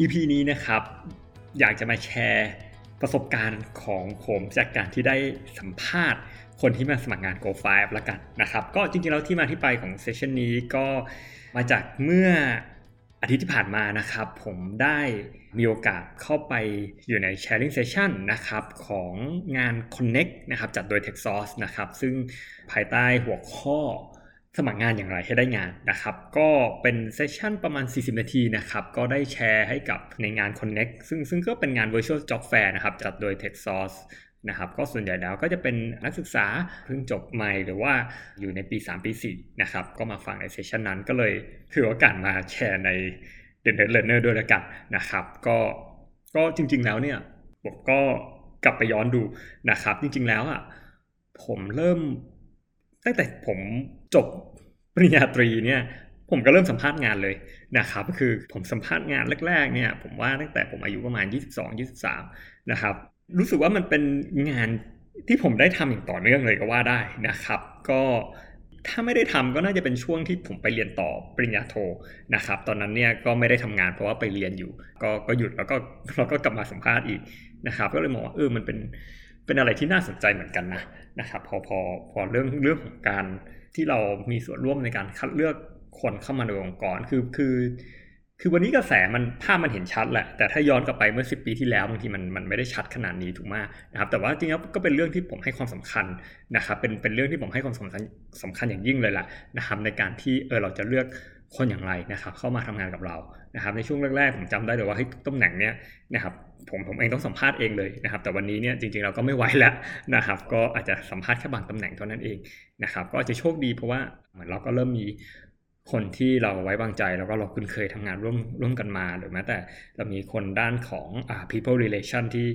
EP นี้นะครับ อยากจะมาแชร์ประสบการณ์ของผมจากการที่ได้สัมภาษณ์ คนที่มาสมัครงาน Go5 แล้วกันนะครับ ก็จริงๆแล้วที่มาที่ไปของเซสชันนี้ก็มาจากเมื่ออาทิตย์ที่ผ่านมานะครับ ผมได้มีโอกาสเข้าไปอยู่ใน Sharing Session นะครับของงาน Connect นะครับจัดโดย TechSource นะครับซึ่งภายใต้หัวข้อ สมัครงานอย่างไรให้ได้งานนะครับ ก็เป็นเซสชั่นประมาณ 40 นาทีนะครับ ก็ได้แชร์ให้กับในงาน Connect ซึ่งซึ่งก็เป็นงาน Virtual Job Fair นะครับจัดโดย TechSource นะครับก็ส่วนใหญ่แล้วก็จะเป็นนักศึกษาเพิ่งจบใหม่หรือว่าอยู่ในปี 3 ปี 4 นะครับก็มาฟังในเซสชันนั้นก็เลยถือโอกาสมาแชร์ใน The Net Learner ด้วยล้วกันนะครับก็ก็จริงๆแล้วเนี่ยผมก็กลับไปย้อนดูนะครับ จริงๆแล้วอะผมเริ่ม ตั้งแต่ผมจบปริญญาตรีเนี่ยผมก็เริ่มสัมภาษณ์งานเลยนะครับคือผมสัมภาษณ์งานแรกๆเนี่ยผมว่าตั้งแต่ผมอายุประมาณ 22-23 นะครับรู้สึกว่ามันเป็นงานที่ผมได้ทำอย่างต่อเนื่องเลยก็ว่าได้นะครับ ก็ถ้าไม่ได้ทำก็น่าจะเป็นช่วงที่ผมไปเรียนต่อปริญญาโทนะครับ ตอนนั้นเนี่ยก็ไม่ได้ทำงานเพราะว่าไปเรียนอยู่ ก็ก็หยุดแล้วก็เราก็กลับมาสัมภาษณ์อีกนะครับ ก็เลยมองว่าเออมันเป็น เป็นอะไรที่น่าสนใจเหมือนกันนะนะครับพอพอพอเรื่องเรื่องของการที่เรามีส่วนร่วมในการคัดเลือกคนเข้ามาในองค์กรคือคือคือวันนี้กระแสมันภาพมันเห็นชัดแหละ แต่ถ้าย้อนกลับไปเมื่อ 10 ปีที่แล้วบางทีมันมันไม่ได้ชัดขนาดนี้ถูกไหมนะครับแต่ว่าจริงๆก็เป็นเรื่องที่ผมให้ความสำคัญนะครับเป็นเป็นเรื่องที่ผมให้ความสำคัญสำคัญอย่างยิ่งเลยแหละนะครับในการที่เออเราจะเลือกคนอย่างไรนะครับเข้ามาทำงานกับเรานะครับในช่วงแรกๆผมจำได้เลยว่าให้ตำแหน่งเนี้ยนะครับผมผมเองต้องสัมภาษณ์เองเลยนะครับแต่วันนี้เนี่ยจริงๆเราก็ไม่ไหวแล้วนะครับก็อาจจะสัมภาษณ์แค่บางตำแหน่งเท่านั้นเองนะครับก็อาจจะโชคดีเพราะว่าเหมือนเราก็เริ่มมีคนที่เราไว้วางใจแล้วก็เราคุ้นเคยทำงานร่วมร่วมกันมาหรือแม้แต่เรามีคนด้านของอ่า people relation ที่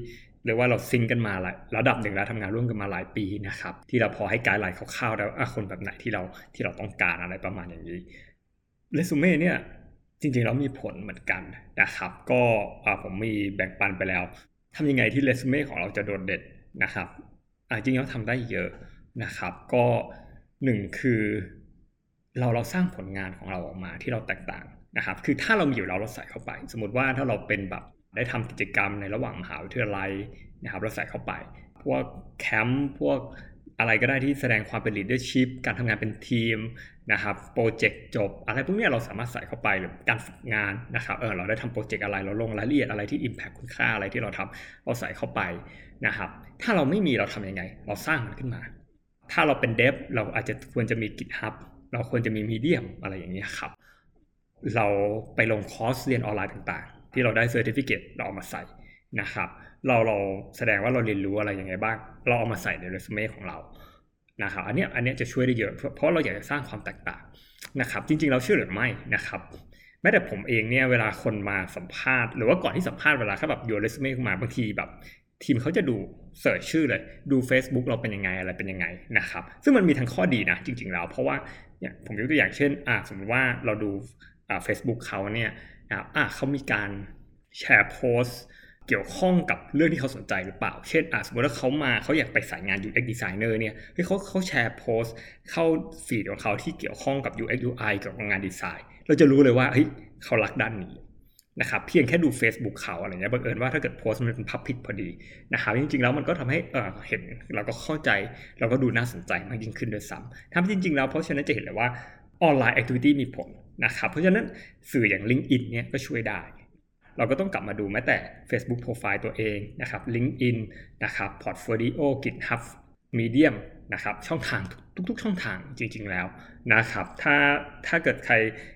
เรียกว่าเราซิงกันมาหลายระดับหนึ่งแล้วทำงานร่วมกันมาหลายปีนะครับที่เราพอให้ไกด์ไลน์คร่าวๆแล้วคนแบบไหนที่เราที่เราต้องการอะไรประมาณอย่างนี้ เรซูเม่เนี่ยจริงๆแล้วมีผลเหมือนกันนะครับ ก็ผมมีแบ่งปันไปแล้วทำยังไงที่เรซูเม่ของเราจะโดดเด่นนะครับจริงๆแล้วทำได้เยอะนะครับ ก็หนึ่งคือเราเราสร้างผลงานของเราออกมาที่เราแตกต่างนะครับ คือถ้าเรามีอยู่แล้วเราใส่เข้าไป สมมติว่าถ้าเราเป็นแบบได้ทำกิจกรรมในระหว่างมหาวิทยาลัยนะครับเราใส่เข้าไป พวกแคมป์พวกอะไรก็ได้ที่แสดงความเป็น leadership การทำงานเป็นทีม นะครับโปรเจกต์จบอะไรพวกนี้เราสามารถใส่เข้าไปหรือการฝึกงานนะครับเออเราได้ทำโปรเจกต์อะไรเราลงรายละเอียดอะไรที่ impact คุณค่าอะไรที่เราทำเราใส่เข้าไปนะครับถ้าเราไม่มีเราทำยังไง เราสร้างมันขึ้นมา ถ้าเราเป็น dev เราอาจจะควรจะมี GitHub เราควรจะมี Medium อะไรอย่างนี้ครับ เราไปลงคอร์สเรียนออนไลน์ต่างๆ ที่เราได้ certificate เราเอามาใส่นะครับ เราเราแสดงว่าเราเรียนรู้อะไรยังไงบ้าง เราเอามาใส่ในเรซูเม่ของเรา นะครับอันนี้อันนี้จะช่วยได้เยอะเพราะเราอยากจะสร้างความแตกต่างนะครับ จริงๆเราเชื่อหรือไม่นะครับแม้แต่ผมเองเนี่ยเวลาคนมาสัมภาษณ์หรือว่าก่อนที่สัมภาษณ์เวลาเขาแบบโยนเรซูเม่มาบางทีแบบทีมเขาจะดูเสิร์ชชื่อเลยดู Facebook เราเป็นยังไงอะไรเป็นยังไงนะครับ ซึ่งมันมีทั้งข้อดีนะจริง ๆ แล้ว เพราะว่าเนี่ยผมยกตัวอย่างเช่นอ่าสมมติว่าเราดูอ่าเฟซบุ๊กเขาเนี่ยอ่าเขามีการแชร์โพสต์ เกี่ยวข้องกับเรื่องที่เขาสนใจหรือเปล่า เช่นอาสมมติว่าเขามาเขาอยากไปสายงาน UX designer เนี่ยเฮ้ยเขาเขาแชร์โพสต์เข้า feed ของเขาที่เกี่ยวข้องกับ UX UI กับงานดีไซน์ เราจะรู้เลยว่าเฮ้ยเขารักด้านนี้นะครับเพียงแค่ดู Facebook เขาอะไรเงี้ยบังเอิญว่าถ้าเกิดโพสต์มันเป็น public พอดีนะครับจริงๆแล้วมันก็ทำให้เออเห็นเราก็เข้าใจเราก็ดูน่าสนใจมากยิ่งขึ้นด้วยซ้ำถ้าจริง ๆ แล้วเพราะฉะนั้นจะเห็นเลยว่าonline activity มีผลนะครับเพราะฉะนั้นสื่ออย่าง LinkedIn เนี่ยก็ช่วยได้ เราก็ต้องกลับมาดูแม้แต่ Facebook Profile ตัวเองนะครับ LinkedIn นะครับ Portfolio GitHub Medium นะครับช่องทาง ทุกๆ ช่องทางจริง ๆ แล้วนะครับ ถ้าถ้าเกิดใคร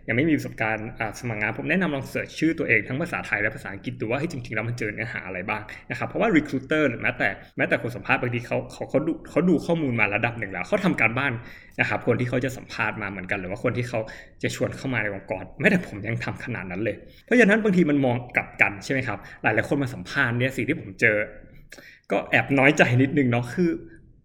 ยังไม่มีประสบการณ์สมัครงานผมแนะนำลอง search ชื่อตัวเองทั้งภาษาไทยและภาษาอังกฤษดูว่าให้จริงๆ แล้วมันเจอเนื้อหาอะไรบ้างนะครับ เพราะว่า recruiter หรือแม้แต่แม้แต่คนสัมภาษณ์บางทีเขาเขาเขาดูเขาดูข้อมูลมาระดับหนึ่งแล้วเขาทำการบ้านนะครับ คนที่เขาจะสัมภาษณ์มาเหมือนกัน หรือว่าคนที่เขาจะชวนเข้ามาในองค์กรแม้แต่ผมยังทำขนาดนั้นเลย เพราะฉะนั้นบางทีมันมองกลับกันใช่ไหมครับหลายหลายคนมาสัมภาษณ์เนี่ยสิ่งที่ผมเจอ ก็แอบน้อยใจนิดนึงเนาะคือ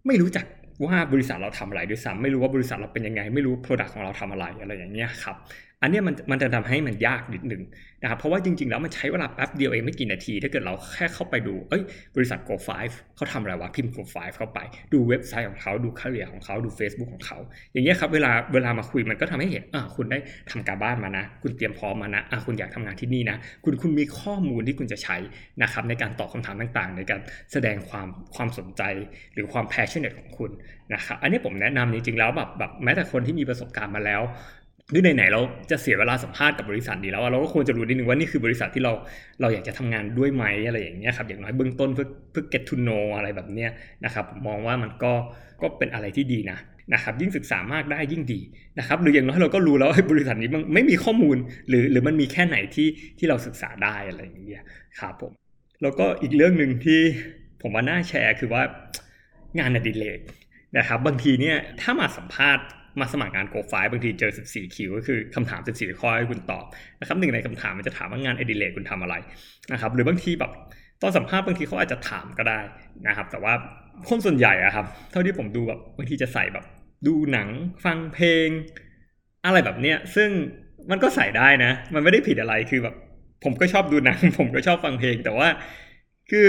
ไม่รู้จัก ว่าบริษัทเราทำอะไรด้วยซ้ำไม่รู้ว่าบริษัทเราเป็นยังไง ไม่รู้โปรดักต์ของเราทำอะไรอะไรอย่างเงี้ยครับ อันนี้มันมันจะทำให้มันยากนิดหนึ่งนะครับเพราะว่าจริงๆ แล้วมันใช้เวลาแป๊บเดียวเองไม่กี่นาที ถ้าเกิดเราแค่เข้าไปดูเอ้ยบริษัท Go5 เขาทำอะไรวะพิมพ์ Go5 เข้าไปดูเว็บไซต์ของเขาดูคาเรียของเขาดู Facebook ของเขา อย่างเงี้ยครับเวลาเวลามาคุยมันก็ทำให้เห็นอ่าคุณได้ทำการบ้านมานะ คุณเตรียมพร้อมมานะอ่าคุณอยากทำงานที่นี่นะ คุณคุณมีข้อมูลที่คุณจะใช้นะครับในการตอบคาถามต่างๆ ในการแสดงความความสนใจหรือความ passionate ของคุณนะครับอันนี้ผมแนะนำจริงๆแล้วแบบแบบแม้แต่คนที่มีประสบการณ์มาแล้ว ด้วยไหนๆเราจะเสียเวลาสัมภาษณ์กับบริษัทดีแล้วเราก็ควรจะรู้นิดนึงว่านี่คือบริษัทที่เราเราอยากจะทำงานด้วยไหมอะไรอย่างเงี้ยครับอย่างน้อยเบื้องต้นเพื่อเพื่อ get to know อะไรแบบเนี้ยนะครับมมองว่ามันก็ก็เป็นอะไรที่ดีนะนะครับยิ่งศึกษามากได้ยิ่งดีนะครับหรืออย่างน้อยเราก็รู้แล้วบริษัทนี้มันไม่มีข้อมูลหรือหรือมันมีแค่ไหนที่ที่เราศึกษาได้อะไรอย่างเงี้ยครับผมแล้วก็อีกเรื่องหนึ่งที่ผมว่าน่าแชร์คือว่างานอดิเรกนะครับบางทีเนี่ยถ้ามาสัมภาษณ์ มาสมัครงานโกไฟบางทีเจอ 14 คิว ก็คือคำถาม 14 ข้อให้คุณตอบนะครับหนึ่งในคำถามมันจะถามว่างานอดิเรกคุณทำอะไรนะครับหรือบางทีแบบตอนสัมภาษณ์บางทีเขาอาจจะถามก็ได้นะครับ แต่ว่าคนส่วนใหญ่อะครับ เท่าที่ผมดูแบบบางทีจะใส่แบบดูหนังฟังเพลง อะไรแบบเนี้ยซึ่งมันก็ใส่ได้นะ มันไม่ได้ผิดอะไรคือแบบผมก็ชอบดูหนัง ผมก็ชอบฟังเพลง แต่ว่าคือ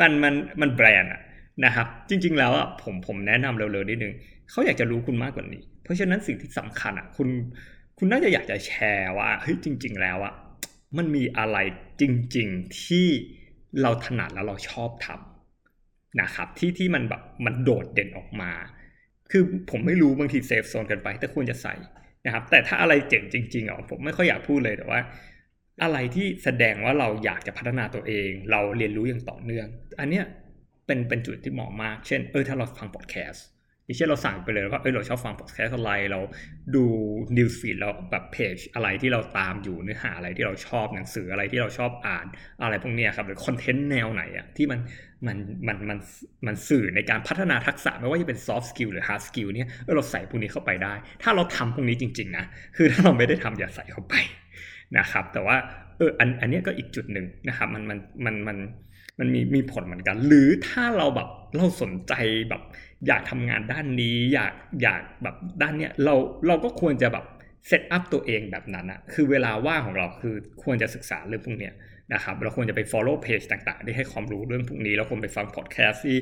มันมันมันแบรนด์อะนะครับ จริง ๆ แล้วอะผมผมแนะนำเร็วๆนิดนึง เขาอยากจะรู้คุณมากกว่านี้ เพราะฉะนั้นสิ่งที่สำคัญอะคุณคุณน่าจะอยากจะแชร์ว่าเฮ้ยจริง ๆ แล้วอะมันมีอะไรจริง ๆที่เราถนัดแล้วเราชอบทำนะครับที่ที่มันแบบมันโดดเด่นออกมา คือผมไม่รู้บางที safe zone กันไป แต่ควรจะใส่นะครับ แต่ถ้าอะไรเจ๋งจริงๆอะผมไม่ค่อยอยากพูดเลยแต่ว่า อะไรที่แสดงว่าเราอยากจะพัฒนาตัวเอง เราเรียนรู้อย่างต่อเนื่อง อันเนี้ยเป็นเป็นจุดที่เหมาะมาก เช่น เออถ้าเราฟังพอดแคสต์ อย่างเช่นเราใส่ไปเลยว่าเออเราชอบฟังพอดแคสต์อะไรเราดู news feed เราแบบเพจอะไรที่เราตามอยู่เนื้อหาอะไรที่เราชอบหนังสืออะไรที่เราชอบอ่านอะไรพวกนี้ครับหรือคอนเทนต์แนวไหนอะที่มันมันมันมันมันสื่อในการพัฒนาทักษะไม่ว่าจะเป็น soft skill หรือ hard skill เนี่ยเออเราใส่พวกนี้เข้าไปได้ ถ้าเราทำพวกนี้จริงๆนะคือถ้าเราไม่ได้ทำอย่าใส่เข้าไปนะครับแต่ว่าเอออันอันนี้ก็อีกจุดหนึ่งนะครับมันมันมันมันมันมีมีผลเหมือนกัน หรือถ้าเราแบบเราสนใจแบบ อยากทำงานด้านนี้ อยากอยากแบบด้านเนี้ยเราเราก็ควรจะแบบ set up ตัวเองแบบนั้นอะคือเวลาว่างของเราคือควรจะศึกษาเรื่องพวกเนี้ยนะครับเราควรจะไป follow page ต่างๆ ที่ให้ความรู้เรื่องพวกนี้ เราควรไปฟัง podcast ที่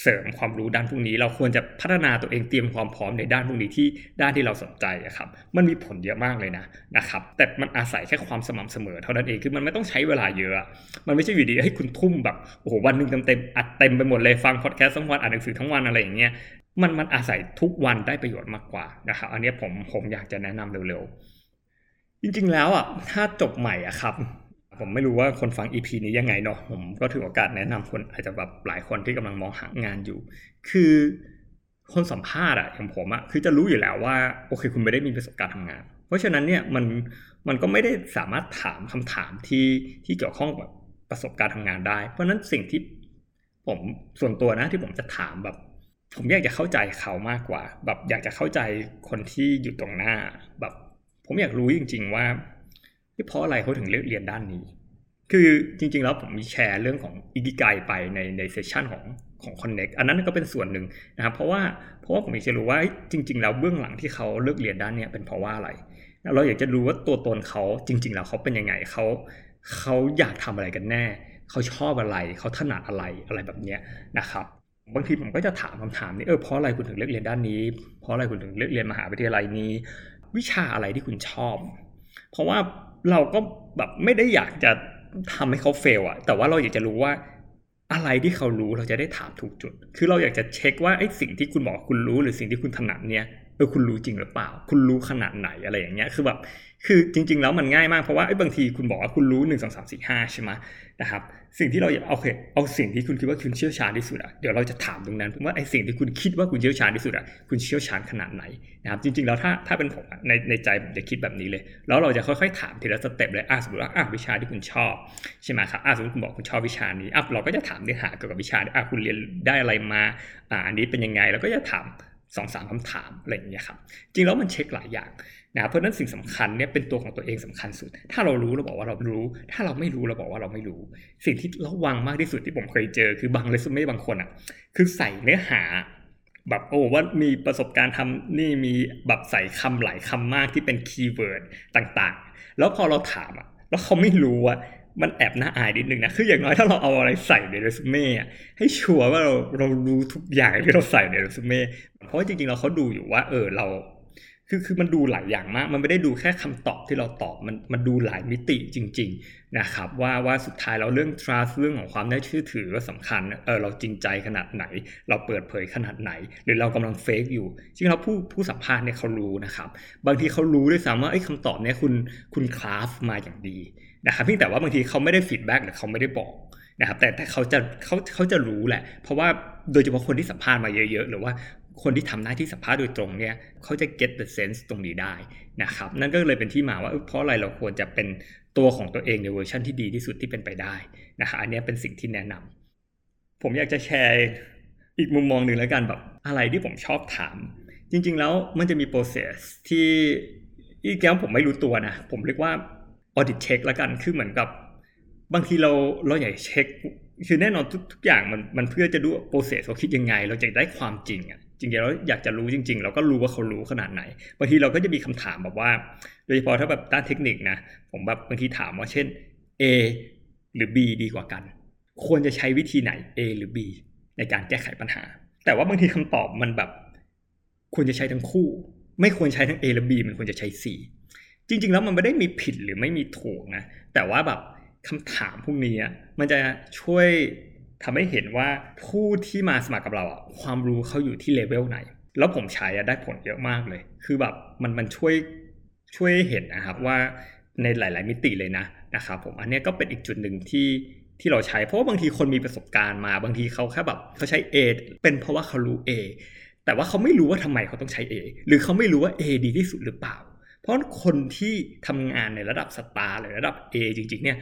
เสริมความรู้ด้านพวกนี้ เราควรจะพัฒนาตัวเองเตรียมความพร้อมในด้านพวกนี้ที่ด้านที่เราสนใจครับ มันมีผลเยอะมากเลยนะนะครับ แต่มันอาศัยแค่ความสม่ำเสมอเท่านั้นเอง คือมันไม่ต้องใช้เวลาเยอะ มันไม่ใช่อยู่ดีให้คุณทุ่มแบบ โอ้โห วันหนึ่งเต็มๆ อัดเต็มไปหมดเลย ฟัง podcast ทั้งวัน อ่านหนังสือทั้งวันอะไรอย่างเงี้ย มันมันอาศัยทุกวันได้ประโยชน์มากกว่านะครับอันนี้ผมผมอยากจะแนะนำเร็วๆ จริงๆแล้วอะถ้าจบใหม่อะครับ ผมไม่รู้ว่าคนฟัง EP นี้ยังไงเนาะผมก็ถือโอกาสแนะนำคนอาจจะแบบหลายคนที่กำลังมองหางานอยู่ คือคนสัมภาษณ์อะอย่างผมอะคือจะรู้อยู่แล้วว่าโอเค คุณไม่ได้มีประสบการณ์ทำงาน เพราะฉะนั้นเนี่ยมันมันก็ไม่ได้สามารถถามคำถามที่ที่เกี่ยวข้องกับประสบการณ์ทำงานได้ เพราะฉะนั้นสิ่งที่ผมส่วนตัวนะที่ผมจะถามแบบ ผมอยากจะเข้าใจเขามากกว่า แบบอยากจะเข้าใจคนที่อยู่ตรงหน้า แบบ ผมอยากรู้จริง ๆ ว่าเพราะอะไรเขาถึงเลือกเรียนด้านนี้ คือจริง ๆ แล้วผมมีแชร์เรื่องของอิกิไกไปในในเซสชันของของ Connect อันนั้นก็เป็นส่วนหนึ่งนะครับ เพราะว่าเพราะว่าผมอยากจะรู้ว่าจริง ๆ แล้วเบื้องหลังที่เขาเลือกเรียนด้านนี้เป็นเพราะว่าอะไร เราอยากจะรู้ว่าตัวตนเขาจริง ๆ แล้วเขาเป็นยังไงเขาเขาอยากทำอะไรกันแน่ เขาชอบอะไร เขาถนัดอะไรอะไรแบบเนี้ยนะครับ บางทีผมก็จะถามคำถามนี้เออเพราะอะไรคุณถึงเลือกเรียนด้านนี้ เพราะอะไรคุณถึงเลือกเรียนมหาวิทยาลัยนี้ วิชาอะไรที่คุณชอบ เพราะว่าเราก็แบบไม่ได้อยากจะทำให้เขาเฟลอะแต่ว่าเราอยากจะรู้ว่าอะไรที่เขารู้เราจะได้ถามถูกจุด คือเราอยากจะเช็คว่าไอ้สิ่งที่คุณบอกคุณรู้หรือสิ่งที่คุณถนัดเนี่ย เออคุณรู้จริงหรือเปล่า คุณรู้ขนาดไหนอะไรอย่างเงี้ยคือแบบคือจริง ๆ แล้วมันง่ายมากเพราะว่าไอ้บางทีคุณบอกว่าคุณรู้หนึ่งสองสามสี่ห้าใช่ไหมนะครับสิ่งที่เราอยากโอเคเอาสิ่งที่คุณคิดว่าคุณเชี่ยวชาญที่สุดอะเดี๋ยวเราจะถามตรงนั้นว่าไอ้สิ่งที่คุณคิดว่าคุณเชี่ยวชาญที่สุดอะคุณเชี่ยวชาญขนาดไหนนะครับจริง ๆ แล้วถ้าถ้าเป็นผมในในใจผมจะคิดแบบนี้เลย แล้วเราจะค่อยๆถามทีละสเต็ปเลยอะสมมติว่าอะวิชาที่คุณชอบใช่ไหมครับอะสมมติคุณบอกคุณชอบวิชานี้อะเราก็จะถามเนื้อหาเกี่ยวกับวิชาอะคุณเรียนได้อะไรมาอ่าอันนี้เป็นยังไงเราก็จะถาม สองสามคำถามอะไรอย่างเงี้ยครับจริงแล้วมันเช็คหลายอย่างนะเพราะนั้นสิ่งสำคัญเนี่ยเป็นตัวของตัวเองสำคัญสุด ถ้าเรารู้เราบอกว่าเรารู้ ถ้าเราไม่รู้เราบอกว่าเราไม่รู้ สิ่งที่ระวังมากที่สุดที่ผมเคยเจอ คือบางเรซูเม่บางคนอะคือใส่เนื้อหาแบบโอ้ว่ามีประสบการณ์ทำนี่มีแบบใส่คำหลายคำมากที่เป็น keyword ต่างๆ แล้วพอเราถามอะแล้วเขาไม่รู้อะ มันแอบน่าอายนิดนึงนะ คืออย่างน้อยถ้าเราเอาอะไรใส่ในเรซูเม่ให้ชัวร์ว่าเราเรารู้ทุกอย่างที่เราใส่ในเรซูเม่เพราะจริงๆเราเขาดูอยู่ว่า เออเรา คือคือมันดูหลายอย่างมาก มันไม่ได้ดูแค่คำตอบที่เราตอบ มันมันดูหลายมิติจริง ๆ นะครับ ว่าว่าสุดท้ายเราเรื่อง trust เรื่องของความน่าเชื่อถือว่าสำคัญ เออเราจริงใจขนาดไหน เราเปิดเผยขนาดไหน หรือเรากำลังเฟกอยู่จริงแล้วผู้ผู้สัมภาษณ์เนี่ยเขารู้นะครับ บางทีเขารู้ด้วยซ้ำว่าไอ้คำตอบเนี่ยคุณคุณ craft มาอย่างดีนะครับเพียงแต่ว่าบางทีเขาไม่ได้ feedback หรือเขาไม่ได้บอกนะครับแต่แต่เขาจะเขาเขาจะรู้แหละ เพราะว่าโดยเฉพาะคนที่สัมภาษณ์มาเยอะ ๆ หรือว่า คนที่ทำหน้าที่สัมภาษณ์โดยตรงเนี่ยเขาจะ get the sense ตรงนี้ได้นะครับนั่นก็เลยเป็นที่มาว่าเพราะอะไรเราควรจะเป็นตัวของตัวเองในเวอร์ชันที่ดีที่สุดที่เป็นไปได้นะครับอันนี้เป็นสิ่งที่แนะนำผมอยากจะแชร์อีกมุมมองหนึ่งแล้วกันแบบอะไรที่ผมชอบถาม จริง ๆ แล้วมันจะมี process ที่อีกแก้วผมไม่รู้ตัวนะ ผมเรียกว่า audit check แล้วกันคือเหมือนกับบางทีเราเราอยากเช็คคือแน่นอนทุกทุกอย่างมันมันเพื่อจะดูโปรเซสเขาคิดยังไง เราจะได้ความจริงอะ จริงๆแล้วอยากจะรู้จริง ๆ เราก็รู้ว่าเขารู้ขนาดไหนบางทีเราก็จะมีคำถามแบบว่า โดยเฉพาะถ้าแบบด้านเทคนิคนะผมแบบบางทีถามว่าเช่น A หรือ B ดีกว่ากัน ควรจะใช้วิธีไหน A หรือ B ในการแก้ไขปัญหา แต่ว่าบางทีคำตอบมันแบบ ควรจะใช้ทั้งคู่ ไม่ควรใช้ทั้ง A และ B มันควรจะใช้ C จริง ๆ แล้วมันไม่ได้มีผิดหรือไม่มีถูกนะแต่ว่าแบบคำถามพวกนี้มันจะช่วย ทำให้เห็นว่าผู้ที่มาสมัครกับเราอะความรู้เขาอยู่ที่เลเวลไหน แล้วผมใช้ได้ผลเยอะมากเลย คือแบบมันมันช่วยช่วยเห็นนะครับว่าในหลาย ๆ มิติเลยนะนะครับผมอันนี้ก็เป็นอีกจุดหนึ่งที่ที่เราใช้ เพราะว่าบางทีคนมีประสบการณ์มาบางทีเขาแค่แบบเขาใช้ A เป็นเพราะว่าเขารู้ A แต่ว่าเขาไม่รู้ว่าทำไมเขาต้องใช้ A หรือเขาไม่รู้ว่า A ดีที่สุดหรือเปล่า เพราะคนที่ทำงานในระดับสตาร์หรือระดับ A จริง ๆ เนี่ย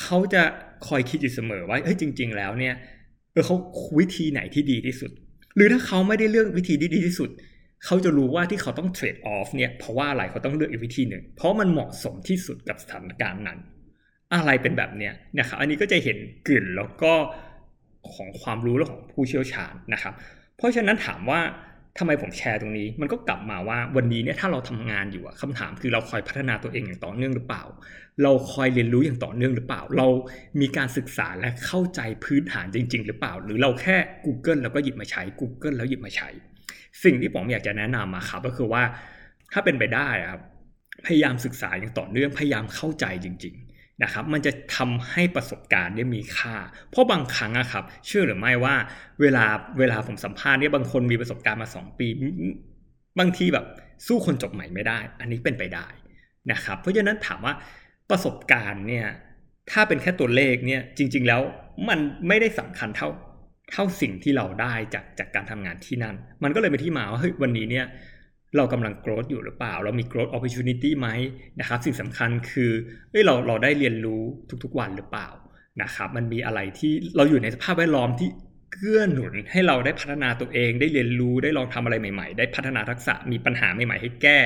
เขาจะคอยคิดอยู่เสมอว่าเฮ้ยจริง ๆ แล้วเนี่ยเออเขาวิธีไหนที่ดีที่สุด หรือถ้าเขาไม่ได้เลือกวิธีที่ดีที่สุด เขาจะรู้ว่าที่เขาต้องเทรดออฟเนี่ยเพราะว่าอะไรเขาต้องเลือกอีกวิธีหนึ่ง เพราะมันเหมาะสมที่สุดกับสถานการณ์นั้น อะไรเป็นแบบเนี้ยนะครับอันนี้ก็จะเห็นกลิ่นแล้วก็ของความรู้และของผู้เชี่ยวชาญนะครับ เพราะฉะนั้นถามว่า ทำไมผมแชร์ตรงนี้ มันก็กลับมาว่าวันนี้เนี่ยถ้าเราทำงานอยู่อะคำถามคือเราคอยพัฒนาตัวเองอย่างต่อเนื่องหรือเปล่า เราคอยเรียนรู้อย่างต่อเนื่องหรือเปล่า เรามีการศึกษาและเข้าใจพื้นฐานจริง ๆ หรือเปล่า หรือเราแค่ Google แล้วก็หยิบมาใช้ Google แล้วหยิบมาใช้ สิ่งที่ผมอยากจะแนะนำมาครับก็คือว่าถ้าเป็นไปได้ครับพยายามศึกษาอย่างต่อเนื่องพยายามเข้าใจจริง ๆ นะครับมันจะทำให้ประสบการณ์ได้มีค่า เพราะบางครั้งอะครับเชื่อหรือไม่ว่าเวลาเวลาผมสัมภาษณ์เนี่ยบางคนมีประสบการณ์มา 2 ปี บางทีแบบสู้คนจบใหม่ไม่ได้ อันนี้เป็นไปได้นะครับเพราะฉะนั้นถามว่าประสบการณ์เนี่ยถ้าเป็นแค่ตัวเลขเนี่ยจริง ๆแล้วมันไม่ได้สำคัญเท่าเท่าสิ่งที่เราได้จากจากการทำงานที่นั่น มันก็เลยเป็นที่มาว่าเฮ้ยวันนี้เนี่ย เรากำลัง growth อยู่หรือเปล่า เรามี growth opportunity ไหมนะครับสิ่งสำคัญคือเอ้ยเราเราได้เรียนรู้ทุกๆวันหรือเปล่านะครับมันมีอะไรที่เราอยู่ในสภาพแวดล้อมที่เกื้อหนุนให้เราได้พัฒนาตัวเองได้เรียนรู้ได้ลองทำอะไรใหม่ ๆ ได้พัฒนาทักษะมีปัญหาใหม่ๆ ให้แก้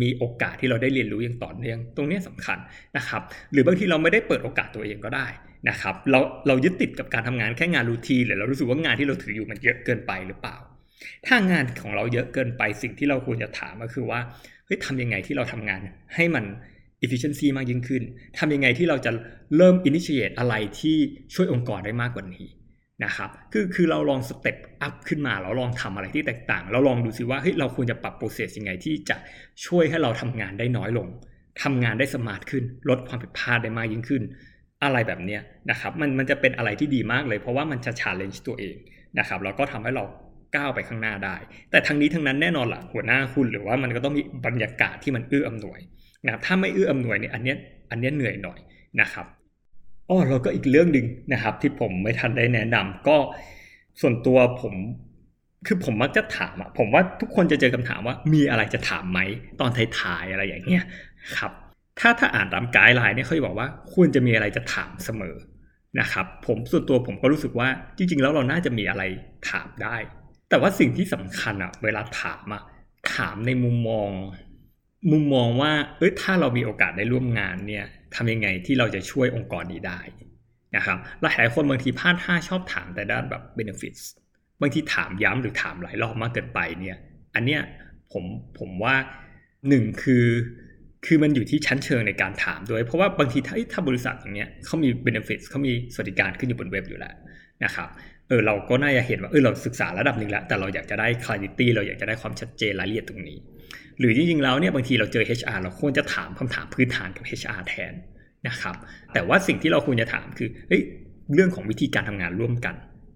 มีโอกาสที่เราได้เรียนรู้อย่างต่อเนื่องตรงนี้สำคัญนะครับ หรือบางทีเราไม่ได้เปิดโอกาสตัวเองก็ได้นะครับ เราเรายึดติดกับการทำงานแค่งาน routine หรือเรารู้สึกว่างานที่เราถืออยู่มันเยอะเกินไปหรือเปล่า ถ้างานของเราเยอะเกินไปสิ่งที่เราควรจะถามก็คือว่าเฮ้ยทำยังไงที่เราทำงานให้มัน efficiency มากยิ่งขึ้นทำยังไงที่เราจะเริ่ม initiate อะไรที่ช่วยองค์กรได้มากกว่านี้นะครับคือคือเราลอง step up ขึ้นมาเราลองทำอะไรที่แตกต่าง เราลองดูซิว่าเฮ้ยเราควรจะปรับ process ยังไงที่จะช่วยให้เราทำงานได้น้อยลงทำงานได้ smart ขึ้น ลดความผิดพลาดได้มากยิ่งขึ้น อะไรแบบนี้นะครับมันมันจะเป็นอะไรที่ดีมากเลย เพราะว่ามันจะ challenge ตัวเองนะครับแล้วก็ทำให้เรา ก้าวไปข้างหน้าได้ แต่ทั้งนี้ทั้งนั้นแน่นอนล่ะหัวหน้าคุณหรือว่ามันก็ต้องมีบรรยากาศที่มันเอื้ออำนวยนะครับถ้าไม่เอื้ออำนวยเนี่ยอันเนี้ยอันเนี้ยเหนื่อยหน่อยนะครับอ๋อแล้วก็อีกเรื่องหนึ่งนะครับ ที่ผมไม่ทันได้แนะนำก็ส่วนตัวผมคือผมมักจะถามอะผมว่าทุกคนจะเจอคำถามว่ามีอะไรจะถามไหมตอนท้ายๆอะไรอย่างเงี้ยครับถ้าถ้าอ่านตามไกด์ไลน์เนี่ยเขาจะบอกว่าควรจะมีอะไรจะถามเสมอนะครับผมส่วนตัวผมก็รู้สึกว่าจริง ๆ แล้วเราน่าจะมีอะไรถามได้ แต่ว่าสิ่งที่สำคัญอะเวลาถามอะถามในมุมมอง มุมมองว่า เอ้ยถ้าเรามีโอกาสได้ร่วมงานเนี่ยทำยังไงที่เราจะช่วยองค์กรนี้ได้นะครับหลายคนบางทีพลาดท่าชอบถามแต่ด้านแบบ benefits บางทีถามย้ำหรือถามหลายรอบมากเกินไปเนี่ย อันเนี้ยผมผมว่าหนึ่งคือคือมันอยู่ที่ชั้นเชิงในการถามด้วย เพราะว่าบางทีถ้าถ้าบริษัทอย่างเงี้ยเขามี benefits เขามีสวัสดิการขึ้นอยู่บนเว็บอยู่แล้วนะครับ เออเราก็น่าจะเห็นว่าเออเราศึกษาระดับหนึ่งแล้ว แต่เราอยากจะได้ clarity เราอยากจะได้ความชัดเจนรายละเอียดตรงนี้ หรือจริงๆแล้วเนี่ยบางทีเราเจอ HR เราควรจะถามคำถามพื้นฐานกับ HR แทนนะครับ แต่ว่าสิ่งที่เราควรจะถามคือเฮ้ยเรื่องของวิธีการทำงานร่วมกัน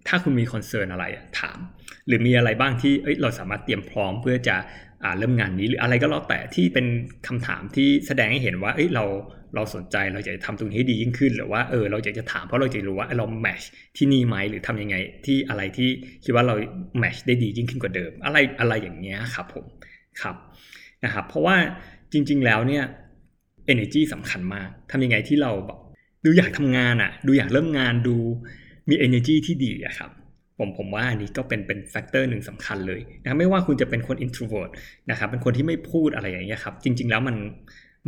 ถ้าคุณมีคอนเซิร์นอะไรถาม หรือมีอะไรบ้างที่เอ้ยเราสามารถเตรียมพร้อมเพื่อจะ เริ่มงานนี้หรืออะไรก็แล้วแต่ที่เป็นคำถามที่แสดงให้เห็นว่าเอ้ยเราเราสนใจเราจะทำตรงนี้ให้ดียิ่งขึ้น หรือว่าเออเราอยากจะถามเพราะเราจะรู้ว่าเราแมชที่นี่ไหมหรือทำยังไงที่อะไรที่คิดว่าเราแมชได้ดียิ่งขึ้นกว่าเดิม อะไรอะไรอย่างเงี้ยครับผมครับนะครับเพราะว่าจริง ๆแล้วเนี่ย energy สำคัญมากทำยังไงที่เราดูอยากทำงานอะ่ะ ดูอยากเริ่มงานดูมี energy ที่ดีอะครับ ผมผมว่าอันนี้ก็เป็นเป็น factor หนึ่งสำคัญเลยนะไม่ว่าคุณจะเป็นคน introvert นะครับเป็นคนที่ไม่พูดอะไรอย่างเงี้ยครับจริง ๆ แล้วมัน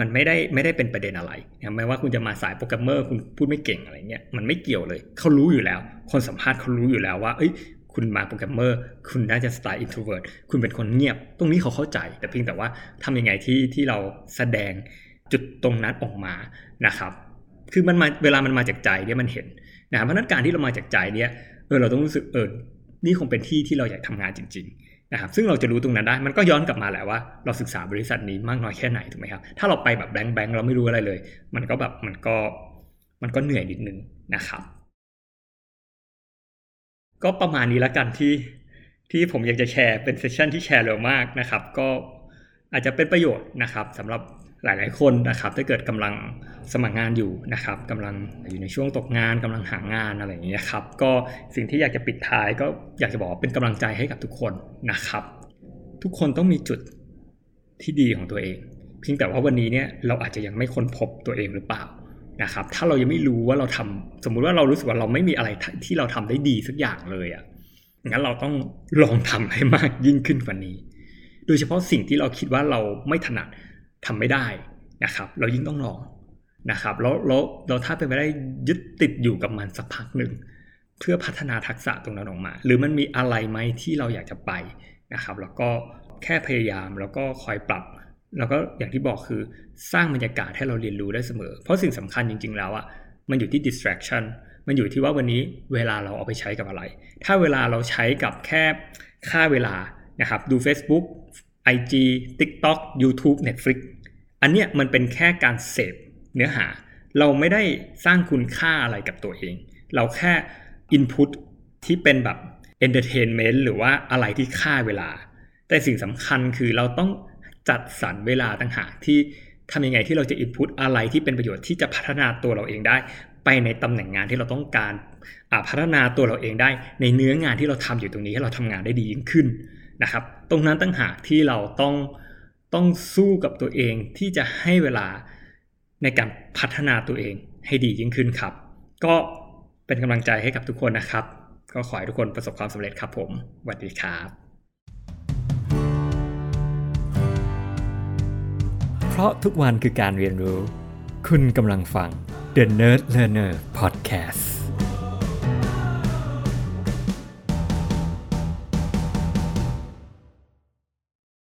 มันไม่ได้ไม่ได้เป็นประเด็นอะไรนะไม่ว่าคุณจะมาสายโปรแกรมเมอร์คุณพูดไม่เก่งอะไรเงี้ยมันไม่เกี่ยวเลยเขารู้อยู่แล้ว คนสัมภาษณ์เขารู้อยู่แล้วว่า เอ้ยคุณมาโปรแกรมเมอร์คุณน่าจะสไตล์ introvert คุณเป็นคนเงียบ ตรงนี้เขาเข้าใจ แต่เพียงแต่ว่าทำยังไงที่ที่เราแสดงจุดตรงนั้นออกมานะครับ คือมันมาเวลามันมาจากใจเนี่ยมันเห็น นะเพราะนั้นการที่เรามาจากใจเนี่ยเออเราต้องรู้สึกเออนี่คงเป็นที่ที่เราอยากทำงานจริง ๆ นะครับ ซึ่งเราจะรู้ตรงนั้นได้ มันก็ย้อนกลับมาแหละว่าเราศึกษาบริษัทนี้มากน้อยแค่ไหนถูกไหมครับ ถ้าเราไปแบบแบงค์แบงค์เราไม่รู้อะไรเลย มันก็แบบมันก็มันก็เหนื่อยนิดนึงนะครับ ก็ประมาณนี้ล้วกันที่ที่ผมอยากจะแชร์เป็นเซสชันที่แชร์เร็วมากนะครับ ก็อาจจะเป็นประโยชน์นะครับสำหรับ หลาย ๆ คนนะครับถ้าเกิดกำลังสมัครงานอยู่นะครับกำลังอยู่ในช่วงตกงานกำลังหางานอะไรอย่างเงี้ยครับก็สิ่งที่อยากจะปิดท้ายก็อยากจะบอกเป็นกำลังใจให้กับทุกคนนะครับ ทุกคนต้องมีจุดที่ดีของตัวเอง เพียงแต่ว่าวันนี้เนี่ยเราอาจจะยังไม่ค้นพบตัวเองหรือเปล่านะครับถ้าเรายังไม่รู้ว่าเราทำสมมุติว่าเรารู้สึกว่าเราไม่มีอะไรที่เราทำได้ดีสักอย่างเลยอะ่ะงั้นเราต้องลองทำให้มากยิ่งขึ้นกว่านี้ โดยเฉพาะสิ่งที่เราคิดว่าเราไม่ถนัด ทำไม่ได้นะครับ เรายิ่งต้องลองนะครับแล้วแล้วเราถ้าเป็นไปได้ยึดติดอยู่กับมันสักพักหนึ่ง เพื่อพัฒนาทักษะตรงนั้นออกมา หรือมันมีอะไรไหมที่เราอยากจะไปนะครับ แล้วก็แค่พยายามแล้วก็คอยปรับ แล้วก็อย่างที่บอกคือสร้างบรรยากาศให้เราเรียนรู้ได้เสมอ เพราะสิ่งสำคัญจริง ๆ แล้วอะมันอยู่ที่ distraction มันอยู่ที่ว่าวันนี้เวลาเราเอาไปใช้กับอะไร ถ้าเวลาเราใช้กับแค่ค่าเวลานะครับดู Facebook IG TikTok YouTube Netflix อันเนี้ยมันเป็นแค่การเสพเนื้อหา เราไม่ได้สร้างคุณค่าอะไรกับตัวเอง เราแค่ input ที่เป็นแบบ entertainment หรือว่าอะไรที่ฆ่าเวลา แต่สิ่งสำคัญคือเราต้องจัดสรรเวลาต่างหากที่ทำยังไงที่เราจะ input อะไรที่เป็นประโยชน์ที่จะพัฒนาตัวเราเองได้ ไปในตำแหน่งงานที่เราต้องการพัฒนาตัวเราเองได้ ในเนื้องานที่เราทำอยู่ตรงนี้ให้เราทำงานได้ดียิ่งขึ้นนะครับ ตรงนั้นตั้งหากที่เราต้อง ต้องสู้กับตัวเองที่จะให้เวลาในการพัฒนาตัวเองให้ดียิ่งขึ้นครับ ก็เป็นกำลังใจให้กับทุกคนนะครับ ก็ขอให้ทุกคนประสบความสำเร็จครับผมสวัสดีครับเพราะทุกวันคือการเรียนรู้ คุณกำลังฟัง The Nerd Learner Podcast